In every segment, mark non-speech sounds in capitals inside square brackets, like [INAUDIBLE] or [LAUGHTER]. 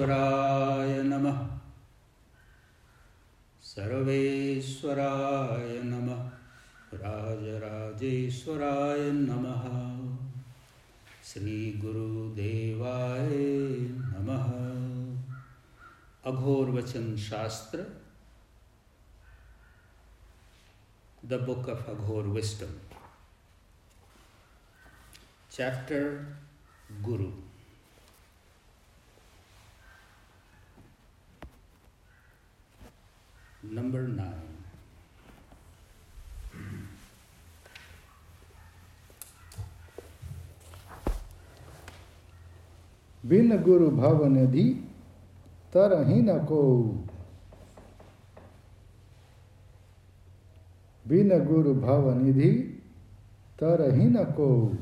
सर्वेश्वराय नमः। सर्वेश्वराय नमः। राजराजेश्वराय नमः। श्रीगुरुदेवाय नमः। अघोरवचन शास्त्र। The book of Aghor wisdom chapter guru 9 बिन गुरु भव निधि तरही न को। बिन गुरु भव निधि तरही न को।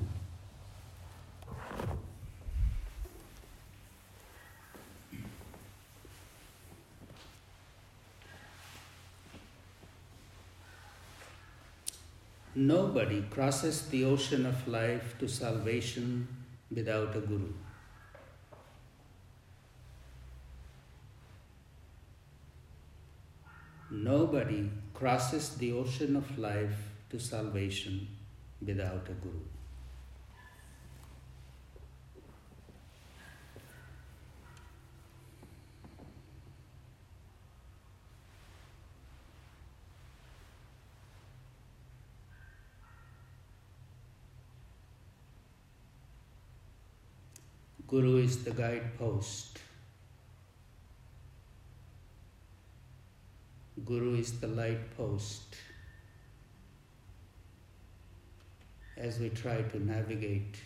Nobody crosses the ocean of life to salvation without a guru. Nobody crosses the ocean of life to salvation without a guru. Guru is the guidepost. Guru is the light post as we try to navigate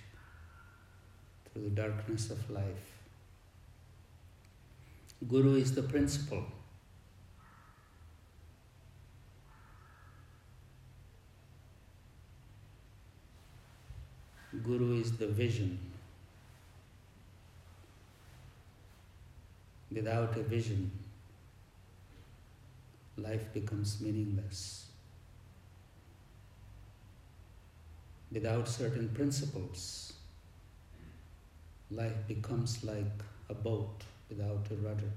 through the darkness of life. Guru is the principle. Guru is the vision. Without a vision, life becomes meaningless. Without certain principles, life becomes like a boat without a rudder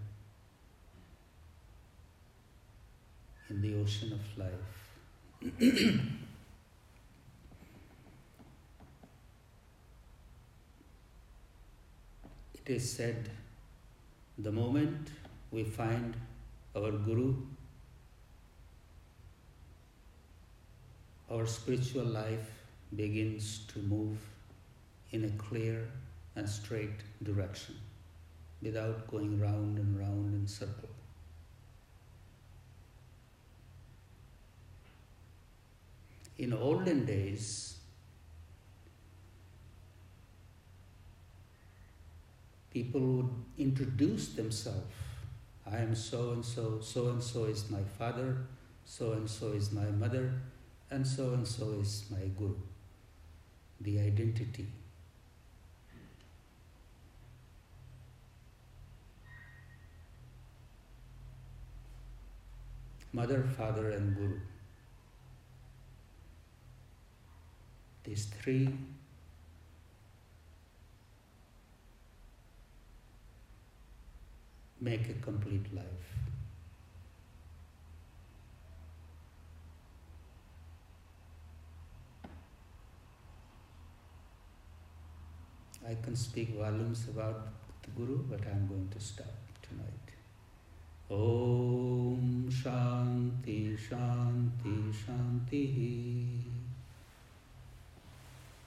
in the ocean of life. [CLEARS THROAT] it is said the moment we find our Guru, our spiritual life begins to move in a clear and straight direction without going round and round in circle. In olden days, people would introduce themselves. I am so and so, so and so is my father, so and so is my mother, and so and so is my guru. The identity. Mother, father, and guru. These three make a complete life. I can speak volumes about the Guru, but I'm going to stop tonight. Om Shanti Shanti Shanti